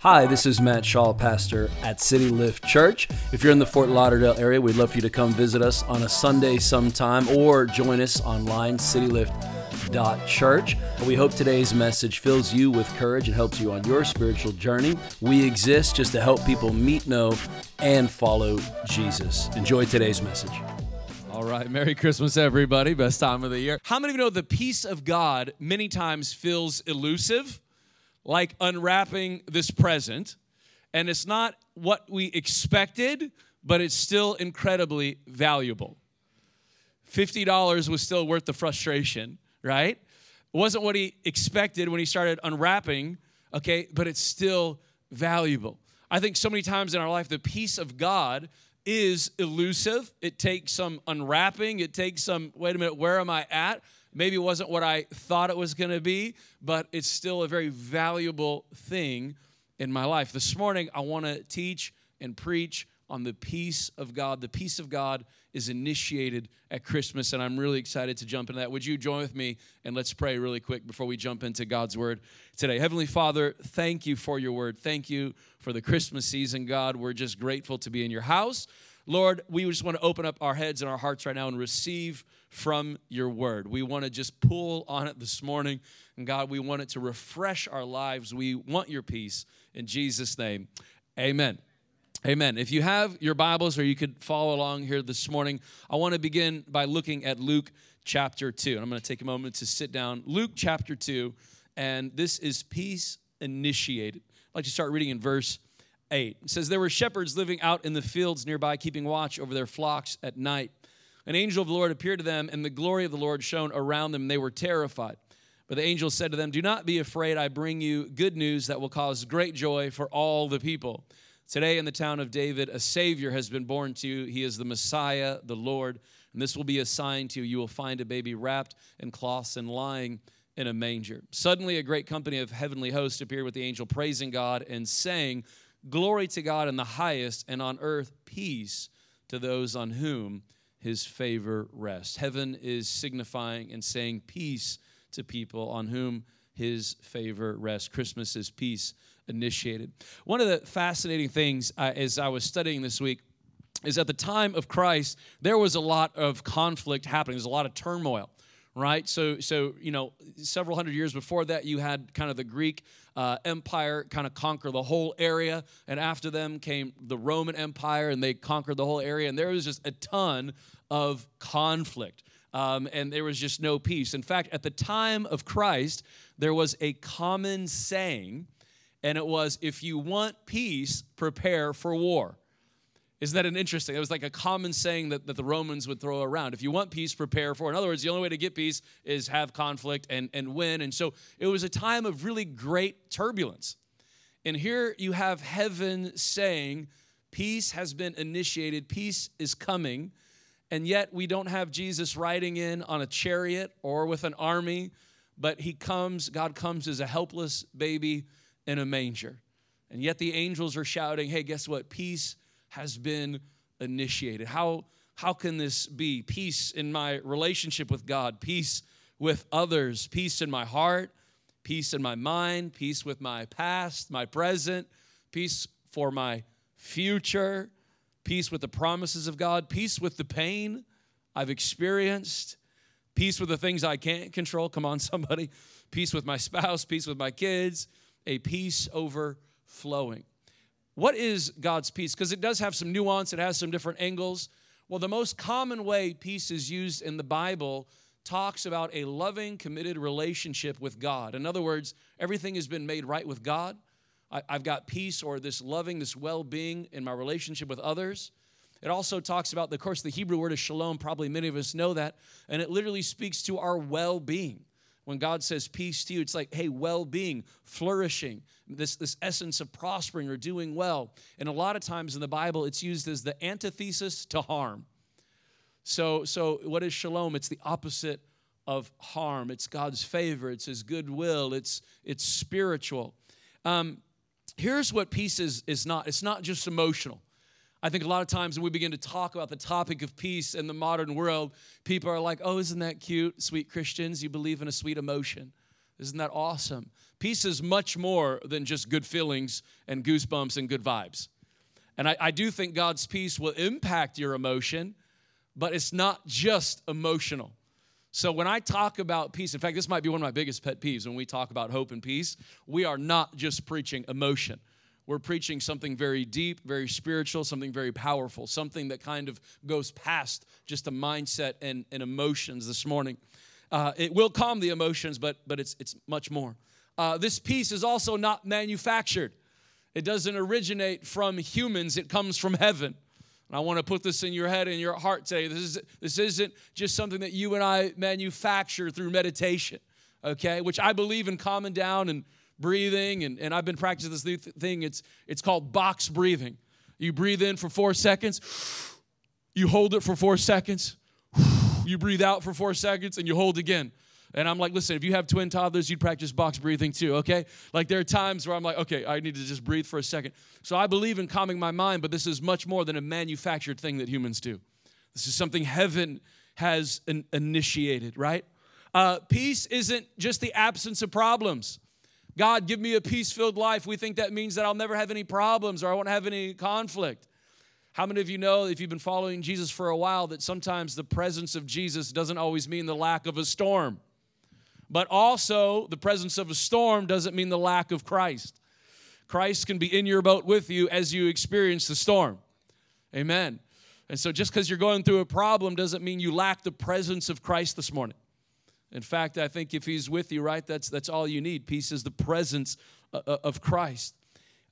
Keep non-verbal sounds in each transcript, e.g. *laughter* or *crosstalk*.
Hi, this is Matt Shaw, pastor at City Lift Church. If you're in the Fort Lauderdale area, we'd love for you to come visit us on a Sunday sometime or join us online, citylift.church. We hope today's message fills you with courage and helps you on your spiritual journey. We exist just to help people meet, know, and follow Jesus. Enjoy today's message. All right, Merry Christmas, everybody. Best time of the year. How many of you know the peace of God many times feels elusive? Like unwrapping this present, and it's not what we expected, but it's still incredibly valuable. $50 was still worth the frustration, right? It wasn't what he expected when he started unwrapping, okay, but it's still valuable. I think so many times in our life, the peace of God is elusive. It takes some unwrapping, it takes some, wait a minute, where am I at? Maybe it wasn't what I thought it was going to be, but it's still a very valuable thing in my life. This morning, I want to teach and preach on the peace of God. The peace of God is initiated at Christmas, and I'm really excited to jump into that. Would you join with me and let's pray really quick before we jump into God's word today? Heavenly Father, thank you for your word. Thank you for the Christmas season, God. We're just grateful to be in your house. Lord, we just want to open up our heads and our hearts right now and receive from your word. We want to just pull on it this morning. And God, we want it to refresh our lives. We want your peace. In Jesus' name, amen. Amen. If you have your Bibles or you could follow along here this morning, I want to begin by looking at Luke chapter 2. And I'm going to take a moment to sit down. Luke chapter 2, and this is peace initiated. I'd like to start reading in verse 8. It says, There were shepherds living out in the fields nearby, keeping watch over their flocks at night an angel of the Lord appeared to them, and the glory of the Lord shone around them, and they were terrified. But the angel said to them, Do not be afraid. I bring you good news that will cause great joy for all the people. Today, in the town of David, a Savior has been born to you. He is the Messiah, the Lord. And this will be a sign to you. You will find a baby wrapped in cloths and lying in a manger. Suddenly, a great company of heavenly hosts appeared with the angel, praising God and saying, Glory to God in the highest, and on earth peace to those on whom his favor rests. Heaven is signifying and saying peace to people on whom his favor rests. Christmas is peace initiated. One of the fascinating things uh, as I was studying this week is at the time of Christ, there was a lot of conflict happening, there's a lot of turmoil right? So, so you know, several hundred years before that, you had kind of the Greek uh, Empire kind of conquer the whole area, and after them came the Roman Empire, and they conquered the whole area, and there was just a ton of conflict. Um, and there was just no peace. In fact, at the time of Christ, there was a common saying, and it was if you want peace, prepare for war. Isn't that an interesting? It was like a common saying that, that the Romans would throw around. If you want peace, prepare for. In other words, the only way to get peace is have conflict and, and win. And so it was a time of really great turbulence. And here you have heaven saying, Peace has been initiated, peace is coming. And yet we don't have Jesus riding in on a chariot or with an army, but he comes, God comes as a helpless baby in a manger. And yet the angels are shouting, Hey, guess what? Peace has been initiated. How, how can this be? Peace in my relationship with God, peace with others, peace in my heart, peace in my mind, peace with my past, my present, peace for my future, peace with the promises of God, peace with the pain I've experienced, peace with the things I can't control. Come on, *laughs* somebody. Peace with my spouse, peace with my kids, a peace overflowing. What is God's peace? Because it does have some nuance, it has some different angles. Well, the most common way peace is used in the Bible talks about a loving, committed relationship with God. In other words, everything has been made right with God. I, have got peace or this loving, this well being in my relationship with others. It also talks about, of course, the Hebrew word is shalom. Probably many of us know that. And it literally speaks to our well being. When God says peace to you, it's like, hey, well being, flourishing, this, this essence of prospering or doing well. And a lot of times in the Bible, it's used as the antithesis to harm. So, so what is shalom? It's the opposite of harm. It's God's favor. It's His goodwill. It's it's spiritual. Um, here's what peace is is not. It's not just emotional. I think a lot of times when we begin to talk about the topic of peace in the modern world, people are like, "Oh, isn't that cute, sweet Christians? You believe in a sweet emotion." Isn't that awesome? Peace is much more than just good feelings and goosebumps and good vibes. And I, I do think God's peace will impact your emotion, but it's not just emotional. So when I talk about peace, in fact, this might be one of my biggest pet peeves when we talk about hope and peace. We are not just preaching emotion. We're preaching something very deep, very spiritual, something very powerful, something that kind of goes past just a mindset and, and emotions this morning. Uh, it will calm the emotions, but, but it's, it's much more. Uh, this peace is also not manufactured. It doesn't originate from humans, it comes from heaven. And I want to put this in your head and your heart today. This, is, this isn't just something that you and I manufacture through meditation, okay? Which I believe in calming down and breathing, and, and I've been practicing this new thing. It's, it's called box breathing. You breathe in for four seconds, you hold it for four seconds, you breathe out for four seconds, and you hold again. And I'm like, listen, if you have twin toddlers, you'd practice box breathing too, okay? Like there are times where I'm like, okay, I need to just breathe for a second. So I believe in calming my mind, but this is much more than a manufactured thing that humans do. This is something heaven has in- initiated, right? Uh, peace isn't just the absence of problems. God, give me a peace filled life. We think that means that I'll never have any problems or I won't have any conflict. How many of you know, if you've been following Jesus for a while, that sometimes the presence of Jesus doesn't always mean the lack of a storm? But also, the presence of a storm doesn't mean the lack of Christ. Christ can be in your boat with you as you experience the storm. Amen. And so, just because you're going through a problem doesn't mean you lack the presence of Christ this morning. In fact, I think if He's with you, right, that's, that's all you need. Peace is the presence uh, uh, of Christ.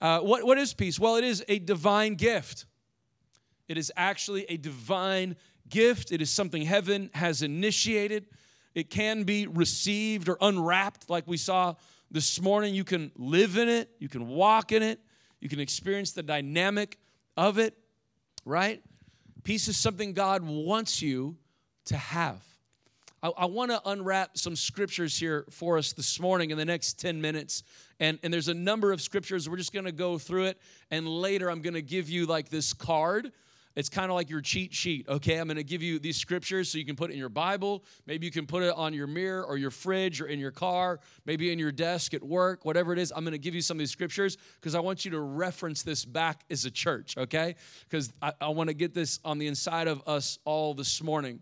Uh, what, what is peace? Well, it is a divine gift. It is actually a divine gift, it is something heaven has initiated. It can be received or unwrapped, like we saw this morning. You can live in it, you can walk in it, you can experience the dynamic of it, right? Peace is something God wants you to have. I, I want to unwrap some scriptures here for us this morning in the next 10 minutes. And, and there's a number of scriptures. We're just going to go through it. And later, I'm going to give you like this card it's kind of like your cheat sheet, okay? I'm going to give you these scriptures so you can put it in your Bible. Maybe you can put it on your mirror or your fridge or in your car, maybe in your desk at work, whatever it is. I'm going to give you some of these scriptures because I want you to reference this back as a church, okay? Because I, I want to get this on the inside of us all this morning.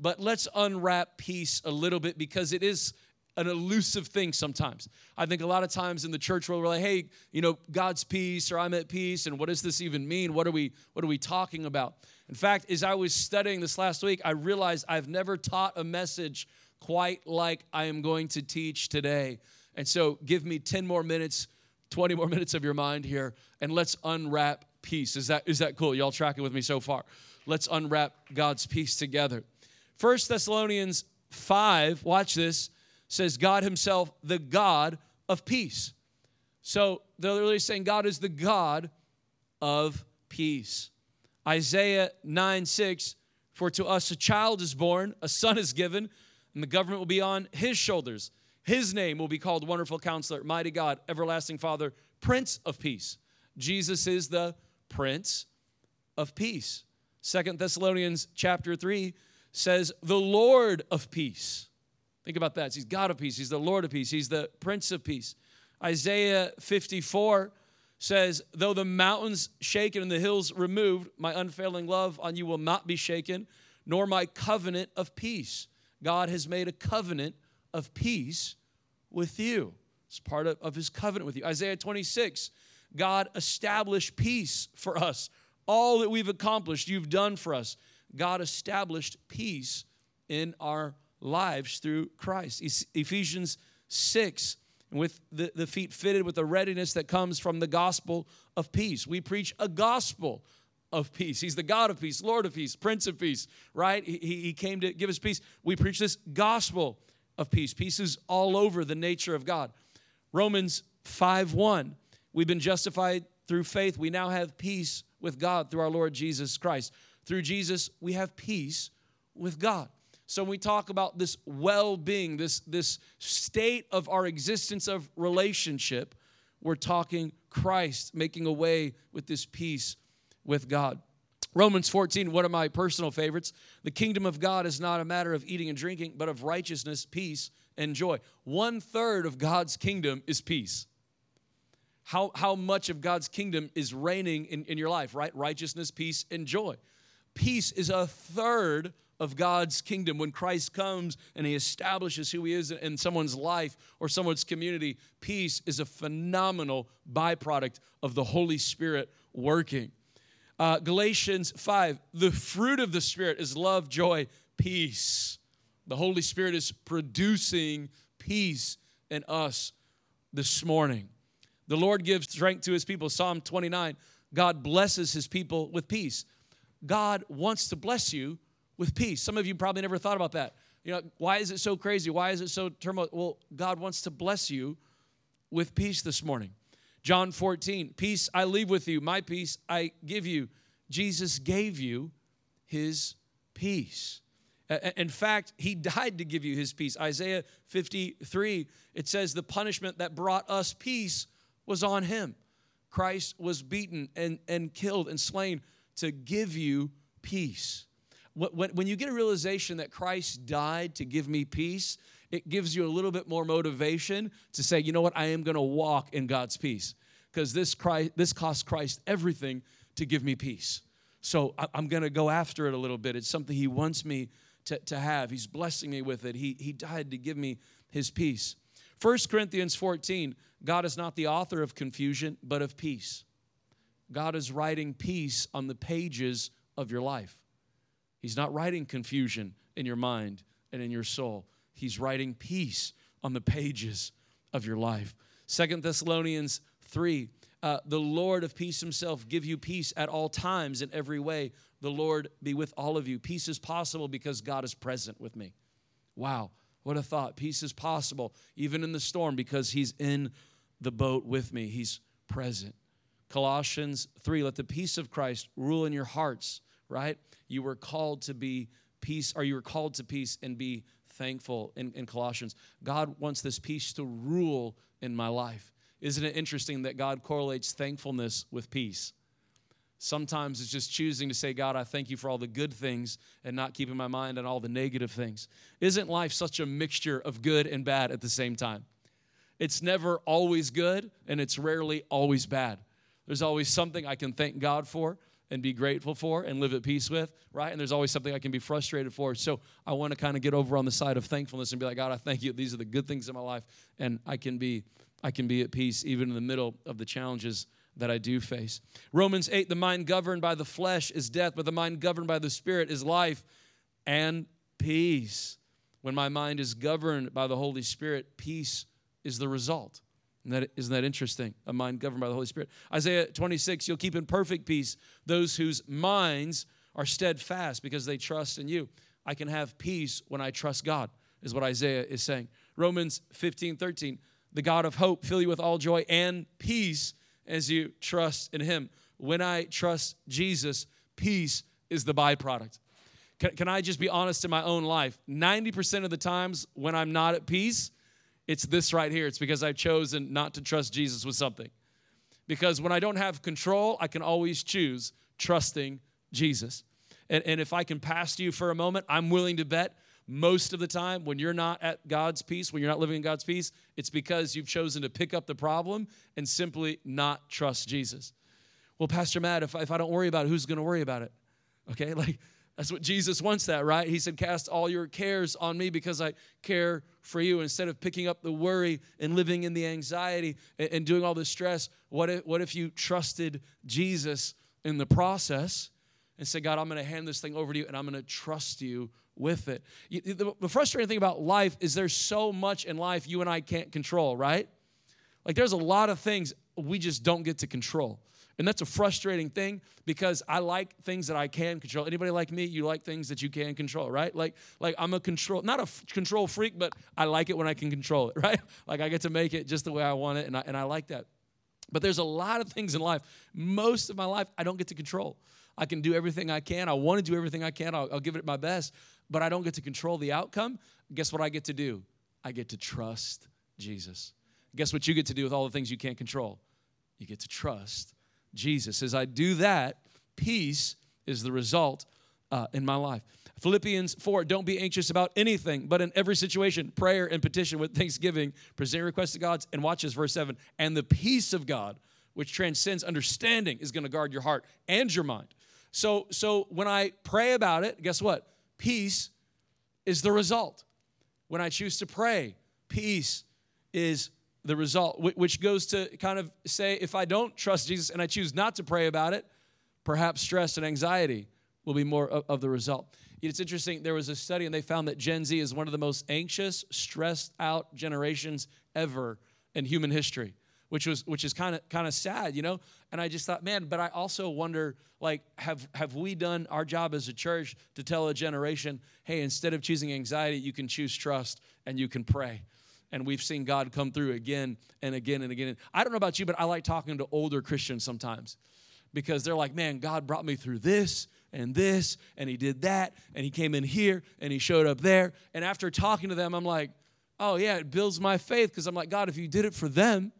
But let's unwrap peace a little bit because it is an elusive thing sometimes. I think a lot of times in the church world, we're like, hey, you know, God's peace or I'm at peace, and what does this even mean? What are we, what are we talking about? In fact, as I was studying this last week, I realized I've never taught a message quite like I am going to teach today. And so give me 10 more minutes, 20 more minutes of your mind here, and let's unwrap peace. Is that, is that cool? Y'all tracking with me so far? Let's unwrap God's peace together. First Thessalonians 5, watch this says God Himself, the God of peace. So they're literally saying God is the God of peace. Isaiah 9 6, for to us a child is born, a son is given, and the government will be on his shoulders. His name will be called Wonderful Counselor, Mighty God, Everlasting Father, Prince of Peace. Jesus is the Prince of Peace. Second Thessalonians chapter 3 says, the Lord of Peace. Think about that. He's God of peace. He's the Lord of peace. He's the Prince of peace. Isaiah 54 says, Though the mountains shaken and the hills removed, my unfailing love on you will not be shaken, nor my covenant of peace. God has made a covenant of peace with you. It's part of, of his covenant with you. Isaiah 26, God established peace for us. All that we've accomplished, you've done for us. God established peace in our lives through Christ. Ephesians 6, with the, the feet fitted with the readiness that comes from the gospel of peace. We preach a gospel of peace. He's the God of peace, Lord of peace, Prince of peace, right? He, he came to give us peace. We preach this gospel of peace. Peace is all over the nature of God. Romans 5 1, we've been justified through faith. We now have peace with God through our Lord Jesus Christ. Through Jesus, we have peace with God. So when we talk about this well-being, this, this state of our existence of relationship, we're talking Christ making a way with this peace with God. Romans 14, one of my personal favorites. The kingdom of God is not a matter of eating and drinking, but of righteousness, peace, and joy. One third of God's kingdom is peace. How, how much of God's kingdom is reigning in, in your life, right? Righteousness, peace, and joy. Peace is a third of God's kingdom. When Christ comes and he establishes who he is in someone's life or someone's community, peace is a phenomenal byproduct of the Holy Spirit working. Uh, Galatians 5, the fruit of the Spirit is love, joy, peace. The Holy Spirit is producing peace in us this morning. The Lord gives strength to his people. Psalm 29 God blesses his people with peace. God wants to bless you with peace. Some of you probably never thought about that. You know, why is it so crazy? Why is it so turmoil? Well, God wants to bless you with peace this morning. John 14, peace I leave with you, my peace I give you. Jesus gave you his peace. In fact, he died to give you his peace. Isaiah 53, it says, The punishment that brought us peace was on him. Christ was beaten and, and killed and slain to give you peace. When, you get a realization that Christ died to give me peace, it gives you a little bit more motivation to say, you know what, I am going to walk in God's peace because this Christ, this cost Christ everything to give me peace. So I'm going to go after it a little bit. It's something He wants me to, to have. He's blessing me with it. He, he died to give me His peace. 1 Corinthians 14 God is not the author of confusion, but of peace. God is writing peace on the pages of your life. He's not writing confusion in your mind and in your soul. He's writing peace on the pages of your life. Second Thessalonians 3 uh, The Lord of peace himself give you peace at all times in every way. The Lord be with all of you. Peace is possible because God is present with me. Wow, what a thought. Peace is possible even in the storm because He's in the boat with me, He's present. Colossians 3 Let the peace of Christ rule in your hearts, right? You were called to be peace, or you were called to peace and be thankful in, in Colossians. God wants this peace to rule in my life. Isn't it interesting that God correlates thankfulness with peace? Sometimes it's just choosing to say, God, I thank you for all the good things and not keeping my mind on all the negative things. Isn't life such a mixture of good and bad at the same time? It's never always good and it's rarely always bad. There's always something I can thank God for and be grateful for and live at peace with, right? And there's always something I can be frustrated for. So I want to kind of get over on the side of thankfulness and be like, God, I thank you. These are the good things in my life, and I can be, I can be at peace even in the middle of the challenges that I do face. Romans 8, the mind governed by the flesh is death, but the mind governed by the spirit is life and peace. When my mind is governed by the Holy Spirit, peace is the result. Isn't that, isn't that interesting? A mind governed by the Holy Spirit. Isaiah 26, you'll keep in perfect peace those whose minds are steadfast because they trust in you. I can have peace when I trust God, is what Isaiah is saying. Romans 15, 13, the God of hope fill you with all joy and peace as you trust in Him. When I trust Jesus, peace is the byproduct. Can, can I just be honest in my own life? 90% of the times when I'm not at peace, it's this right here. It's because I've chosen not to trust Jesus with something. Because when I don't have control, I can always choose trusting Jesus. And, and if I can pass to you for a moment, I'm willing to bet most of the time when you're not at God's peace, when you're not living in God's peace, it's because you've chosen to pick up the problem and simply not trust Jesus. Well, Pastor Matt, if, if I don't worry about it, who's going to worry about it? Okay, *laughs* like that's what Jesus wants that, right? He said, Cast all your cares on me because I care for you. Instead of picking up the worry and living in the anxiety and, doing all the stress, what if, what if you trusted Jesus in the process and said, God, I'm going to hand this thing over to you and I'm going to trust you with it? The, the frustrating thing about life is there's so much in life you and I can't control, right? Like there's a lot of things we just don't get to control. And that's a frustrating thing because I like things that I can control. Anybody like me, you like things that you can control, right? Like like I'm a control not a f- control freak, but I like it when I can control it, *laughs* right? Like I get to make it just the way I want it and I, and I like that. But there's a lot of things in life, most of my life I don't get to control. I can do everything I can. I want to do everything I can. I'll, I'll give it my best, but I don't get to control the outcome. Guess what I get to do? I get to trust Jesus. Guess what you get to do with all the things you can't control? You get to trust Jesus. As I do that, peace is the result uh, in my life. Philippians 4, don't be anxious about anything, but in every situation, prayer and petition with thanksgiving, present requests to God, and watch this, verse 7, and the peace of God, which transcends understanding, is going to guard your heart and your mind. So, so when I pray about it, guess what? Peace is the result. When I choose to pray, peace is the result, which goes to kind of say if I don't trust Jesus and I choose not to pray about it, perhaps stress and anxiety will be more of, the result. It's interesting, there was a study and they found that Gen Z is one of the most anxious, stressed out generations ever in human history, which was which is kind of kind of sad, you know? And I just thought, man, but I also wonder like have have we done our job as a church to tell a generation, hey, instead of choosing anxiety, you can choose trust and you can pray and we've seen God come through again and again and again. I don't know about you, but I like talking to older Christians sometimes because they're like, man, God brought me through this and this, and He did that, and He came in here, and He showed up there. And after talking to them, I'm like, oh, yeah, it builds my faith because I'm like, God, if you did it for them,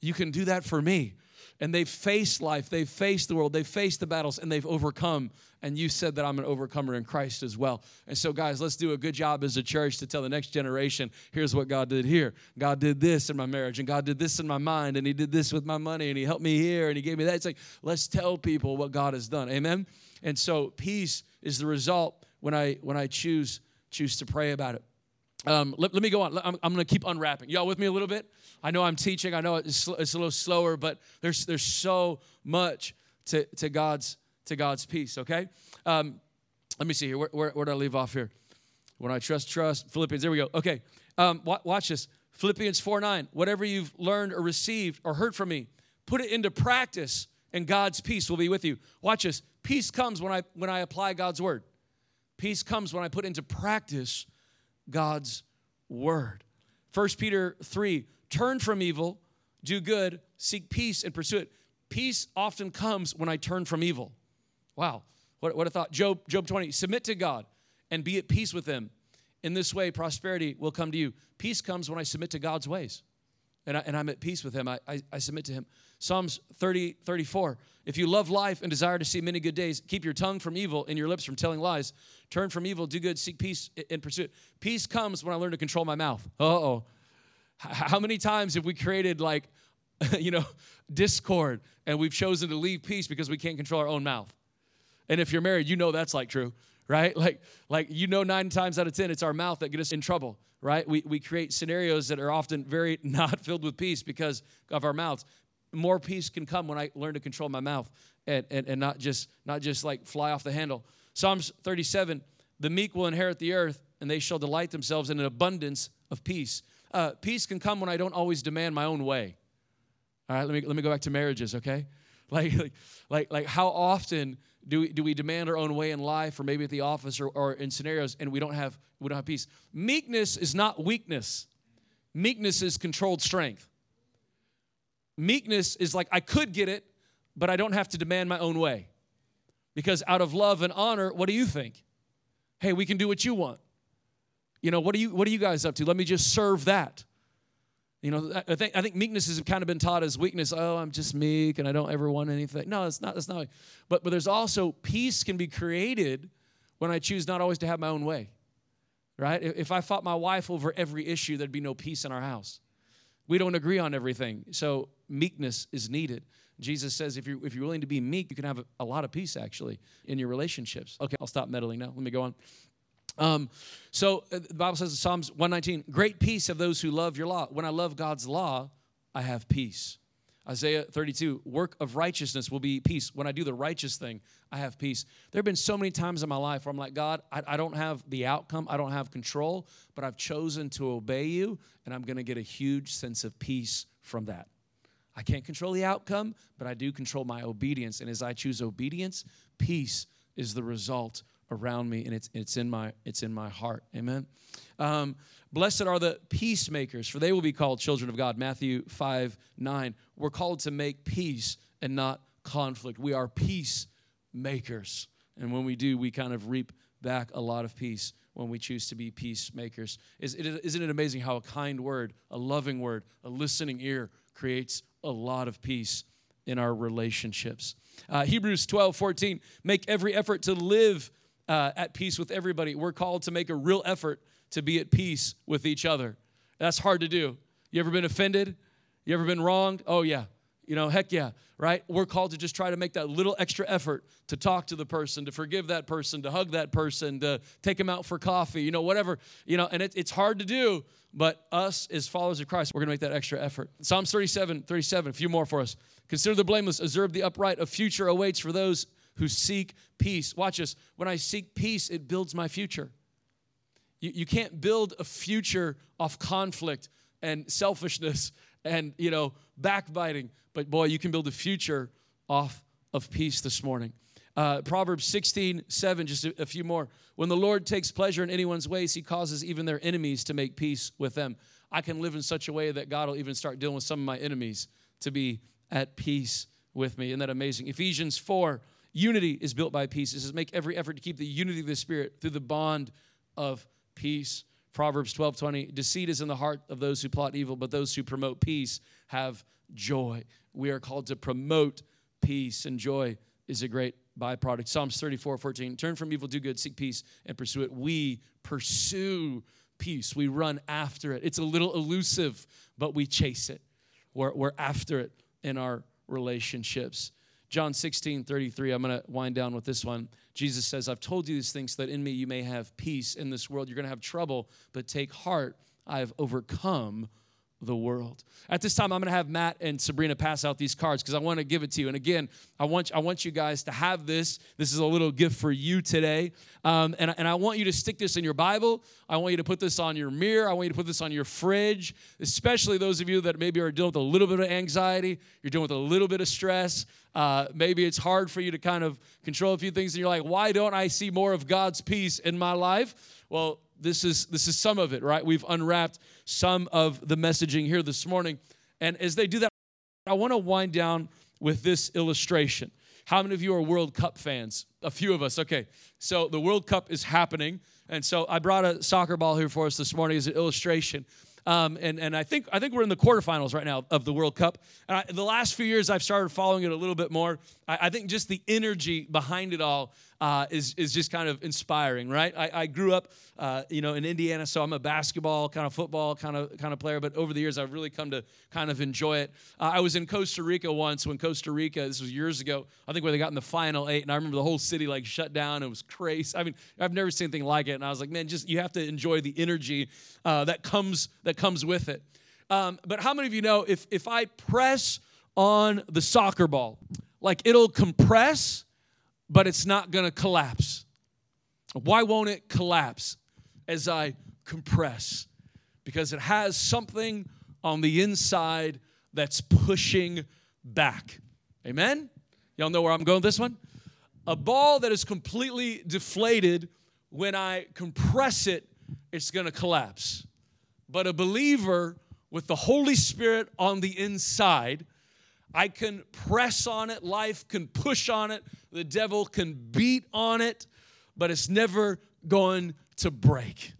you can do that for me. And they've faced life, they've faced the world, they've faced the battles, and they've overcome. And you said that I'm an overcomer in Christ as well. And so, guys, let's do a good job as a church to tell the next generation here's what God did here. God did this in my marriage, and God did this in my mind, and He did this with my money, and He helped me here, and He gave me that. It's like, let's tell people what God has done. Amen? And so peace is the result when I when I choose choose to pray about it. Um, let, let, me go on. I'm, I'm going to keep unwrapping. Y'all with me a little bit? I know I'm teaching. I know it's, it's a little slower, but there's there's so much to, to God's to God's peace. Okay. Um, let me see here. Where, where, where did I leave off here? When I trust, trust. Philippians. There we go. Okay. Um, watch this. Philippians 4 9. Whatever you've learned or received or heard from me, put it into practice, and God's peace will be with you. Watch this. Peace comes when I when I apply God's word. Peace comes when I put into practice God's word. 1 Peter 3, turn from evil, do good, seek peace and pursue it. Peace often comes when I turn from evil. Wow, what, what a thought. Job, Job 20, submit to God and be at peace with him. In this way, prosperity will come to you. Peace comes when I submit to God's ways and, I, am at peace with him. I, I, I submit to him. Psalms 30, 34. If you love life and desire to see many good days, keep your tongue from evil and your lips from telling lies. Turn from evil, do good, seek peace, and pursue it. Peace comes when I learn to control my mouth. Oh. How many times have we created like, *laughs* you know, discord and we've chosen to leave peace because we can't control our own mouth? And if you're married, you know that's like true, right? *laughs* Like, like you know, nine times out of ten, it's our mouth that gets us in trouble, right? We, we create scenarios that are often very *laughs* not filled with peace because of our mouths more peace can come when I learn to control my mouth and, and, and not just not just like fly off the handle. Psalms 37, the meek will inherit the earth, and they shall delight themselves in an abundance of peace. Uh, peace can come when I don't always demand my own way. All right, let me let me go back to marriages, okay? *laughs* Like like like, like how often do we, do we demand our own way in life or maybe at the office or, or in scenarios and we don't have we don't have peace meekness is not weakness meekness is controlled strength Meekness is like, I could get it, but I don't have to demand my own way. Because out of love and honor, what do you think? Hey, we can do what you want. You know, what are you what are you guys up to? Let me just serve that. You know, I think I think meekness has kind of been taught as weakness. Oh, I'm just meek and I don't ever want anything. No, it's not. That's not. But but there's also peace can be created when I choose not always to have my own way. Right? If I fought my wife over every issue, there'd be no peace in our house. We don't agree on everything. So meekness is needed. Jesus says if you're, if you're willing to be meek, you can have a, a lot of peace actually in your relationships. Okay, I'll stop meddling now. Let me go on. Um, so uh, the Bible says in Psalms 119, great peace of those who love your law. When I love God's law, I have peace. Isaiah 32, work of righteousness will be peace. When I do the righteous thing, I have peace. There have been so many times in my life where I'm like, God, I, I don't have the outcome, I don't have control, but I've chosen to obey you, and I'm going to get a huge sense of peace from that. I can't control the outcome, but I do control my obedience. And as I choose obedience, peace is the result around me, and it's, it's, in, my, it's in my heart. Amen. Um, Blessed are the peacemakers, for they will be called children of God. Matthew 5 9. We're called to make peace and not conflict. We are peacemakers. And when we do, we kind of reap back a lot of peace when we choose to be peacemakers. Isn't it amazing how a kind word, a loving word, a listening ear creates a lot of peace in our relationships? Uh, Hebrews 12 14. Make every effort to live uh, at peace with everybody. We're called to make a real effort to be at peace with each other. That's hard to do. You ever been offended? You ever been wronged? Oh, yeah. You know, heck yeah, right? We're called to just try to make that little extra effort to talk to the person, to forgive that person, to hug that person, to take them out for coffee, you know, whatever, you know, and it, it's hard to do, but us as followers of Christ, we're gonna make that extra effort. Psalms 37, 37, a few more for us. Consider the blameless, observe the upright, a future awaits for those who seek peace. Watch this. When I seek peace, it builds my future. You, you can't build a future off conflict and selfishness *laughs* and, you know, backbiting. But boy, you can build a future off of peace this morning. Uh, Proverbs 16, 7, just a, a few more. When the Lord takes pleasure in anyone's ways, he causes even their enemies to make peace with them. I can live in such a way that God will even start dealing with some of my enemies to be at peace with me. Isn't that amazing? Ephesians 4, unity is built by peace. It says, make every effort to keep the unity of the Spirit through the bond of peace. Proverbs 12, 20, deceit is in the heart of those who plot evil, but those who promote peace have joy. We are called to promote peace, and joy is a great byproduct. Psalms 34, 14, turn from evil, do good, seek peace, and pursue it. We pursue peace. We run after it. It's a little elusive, but we chase it. We're, we're after it in our relationships. John 16, 33, I'm going to wind down with this one. Jesus says, I've told you these things so that in me you may have peace in this world. You're going to have trouble, but take heart. I have overcome the world. At this time, I'm going to have Matt and Sabrina pass out these cards because I want to give it to you. And again, I want, I want you guys to have this. This is a little gift for you today. Um, and, and I want you to stick this in your Bible. I want you to put this on your mirror. I want you to put this on your fridge, especially those of you that maybe are dealing with a little bit of anxiety, you're dealing with a little bit of stress. Uh, maybe it's hard for you to kind of control a few things, and you're like, why don't I see more of God's peace in my life? Well, this is this is some of it, right? We've unwrapped some of the messaging here this morning. And as they do that, I want to wind down with this illustration. How many of you are World Cup fans? A few of us. Okay. So the World Cup is happening. And so I brought a soccer ball here for us this morning as an illustration. Um, and, and I think I think we're in the quarterfinals right now of the World Cup. And I, the last few years, I've started following it a little bit more. I, I think just the energy behind it all uh, is, is just kind of inspiring, right? I, I grew up, uh, you know, in Indiana, so I'm a basketball kind of football kind of kind of player. But over the years, I've really come to kind of enjoy it. Uh, I was in Costa Rica once when Costa Rica, this was years ago, I think where they got in the final eight, and I remember the whole city like shut down. It was crazy. I mean, I've never seen anything like it, and I was like, man, just you have to enjoy the energy uh, that comes that comes with it. Um, but how many of you know if if I press on the soccer ball, like it'll compress but it's not going to collapse. Why won't it collapse as I compress? Because it has something on the inside that's pushing back. Amen? Y'all know where I'm going this one? A ball that is completely deflated, when I compress it, it's going to collapse. But a believer with the Holy Spirit on the inside, I can press on it, life can push on it, the devil can beat on it, but it's never going to break.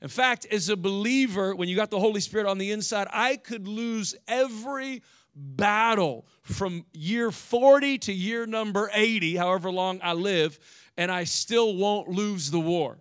In fact, as a believer, when you got the Holy Spirit on the inside, I could lose every battle from year 40 to year number 80, however long I live, and I still won't lose the war.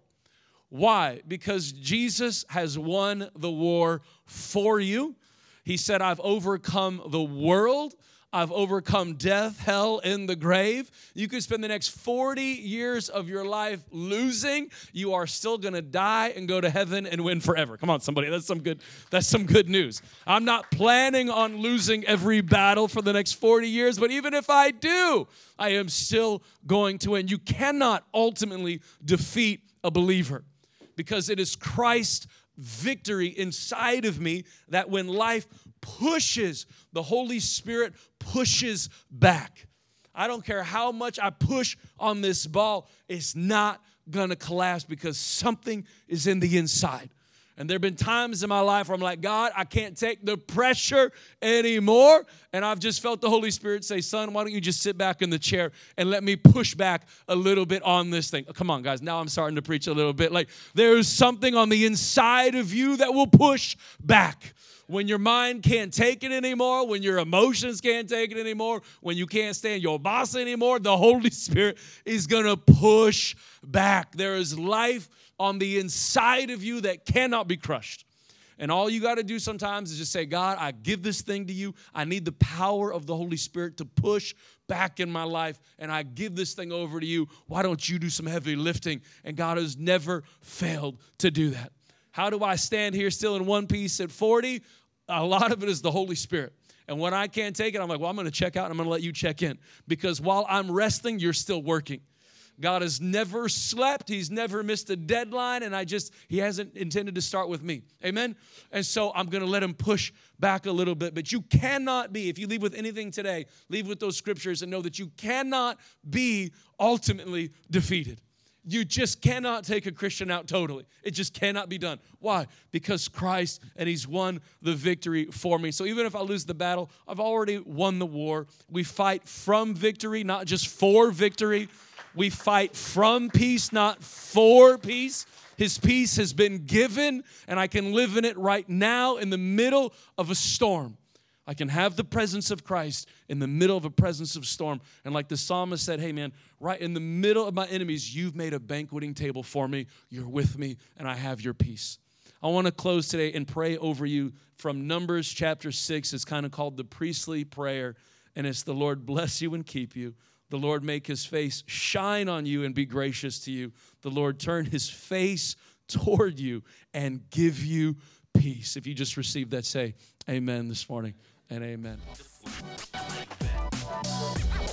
Why? Because Jesus has won the war for you. He said, I've overcome the world. I've overcome death, hell, and the grave. You could spend the next 40 years of your life losing. You are still going to die and go to heaven and win forever. Come on, somebody. That's some good that's some good news. I'm not planning on losing every battle for the next 40 years, but even if I do, I am still going to win. You cannot ultimately defeat a believer because it is Christ's victory inside of me that when life pushes, the Holy Spirit pushes back. I don't care how much I push on this ball, it's not gonna collapse because something is in the inside. And there have been times in my life where I'm like, God, I can't take the pressure anymore. And I've just felt the Holy Spirit say, Son, why don't you just sit back in the chair and let me push back a little bit on this thing? Oh, come on, guys. Now I'm starting to preach a little bit. Like, there's something on the inside of you that will push back when your mind can't take it anymore, when your emotions can't take it anymore, when you can't stand your boss anymore, the Holy *laughs* Spirit is going to push back. There is life on the inside of you that cannot be crushed. And all you got to do sometimes is just say, God, I give this thing to you. I need the power of the Holy Spirit to push back in my life, and I give this thing over to you. Why don't you do some heavy lifting? And God has never failed to do that. How do I stand here still in one piece at 40? A lot of it is the Holy Spirit. And when I can't take it, I'm like, well, I'm going to check out and I'm going to let you check in. Because while I'm resting, you're still working. God has never slept. He's never missed a deadline. And I just, He hasn't intended to start with me. Amen? And so I'm going to let Him push back a little bit. But you cannot be, if you leave with anything today, leave with those scriptures and know that you cannot be ultimately defeated. You just cannot take a Christian out totally. It just cannot be done. Why? Because Christ and He's won the victory for me. So even if I lose the battle, I've already won the war. We fight from victory, not just for victory. We fight from peace, not for peace. His peace has been given, and I can live in it right now in the middle of a storm. I can have the presence of Christ in the middle of a presence of storm. And like the psalmist said, hey man, right in the middle of my enemies, you've made a banqueting table for me. You're with me, and I have your peace. I want to close today and pray over you from Numbers chapter 6. It's kind of called the priestly prayer, and it's the Lord bless you and keep you. The Lord make his face shine on you and be gracious to you. The Lord turn his face toward you and give you peace. If you just received that, say amen this morning and amen.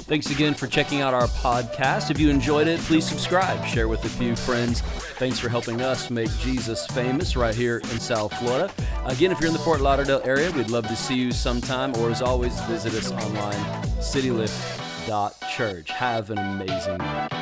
Thanks again for checking out our podcast. If you enjoyed it, please subscribe, share with a few friends. Thanks for helping us make Jesus famous right here in South Florida. Again, if you're in the Fort Lauderdale area, we'd love to see you sometime, or as always, visit us online, citylift.church. Have an amazing week.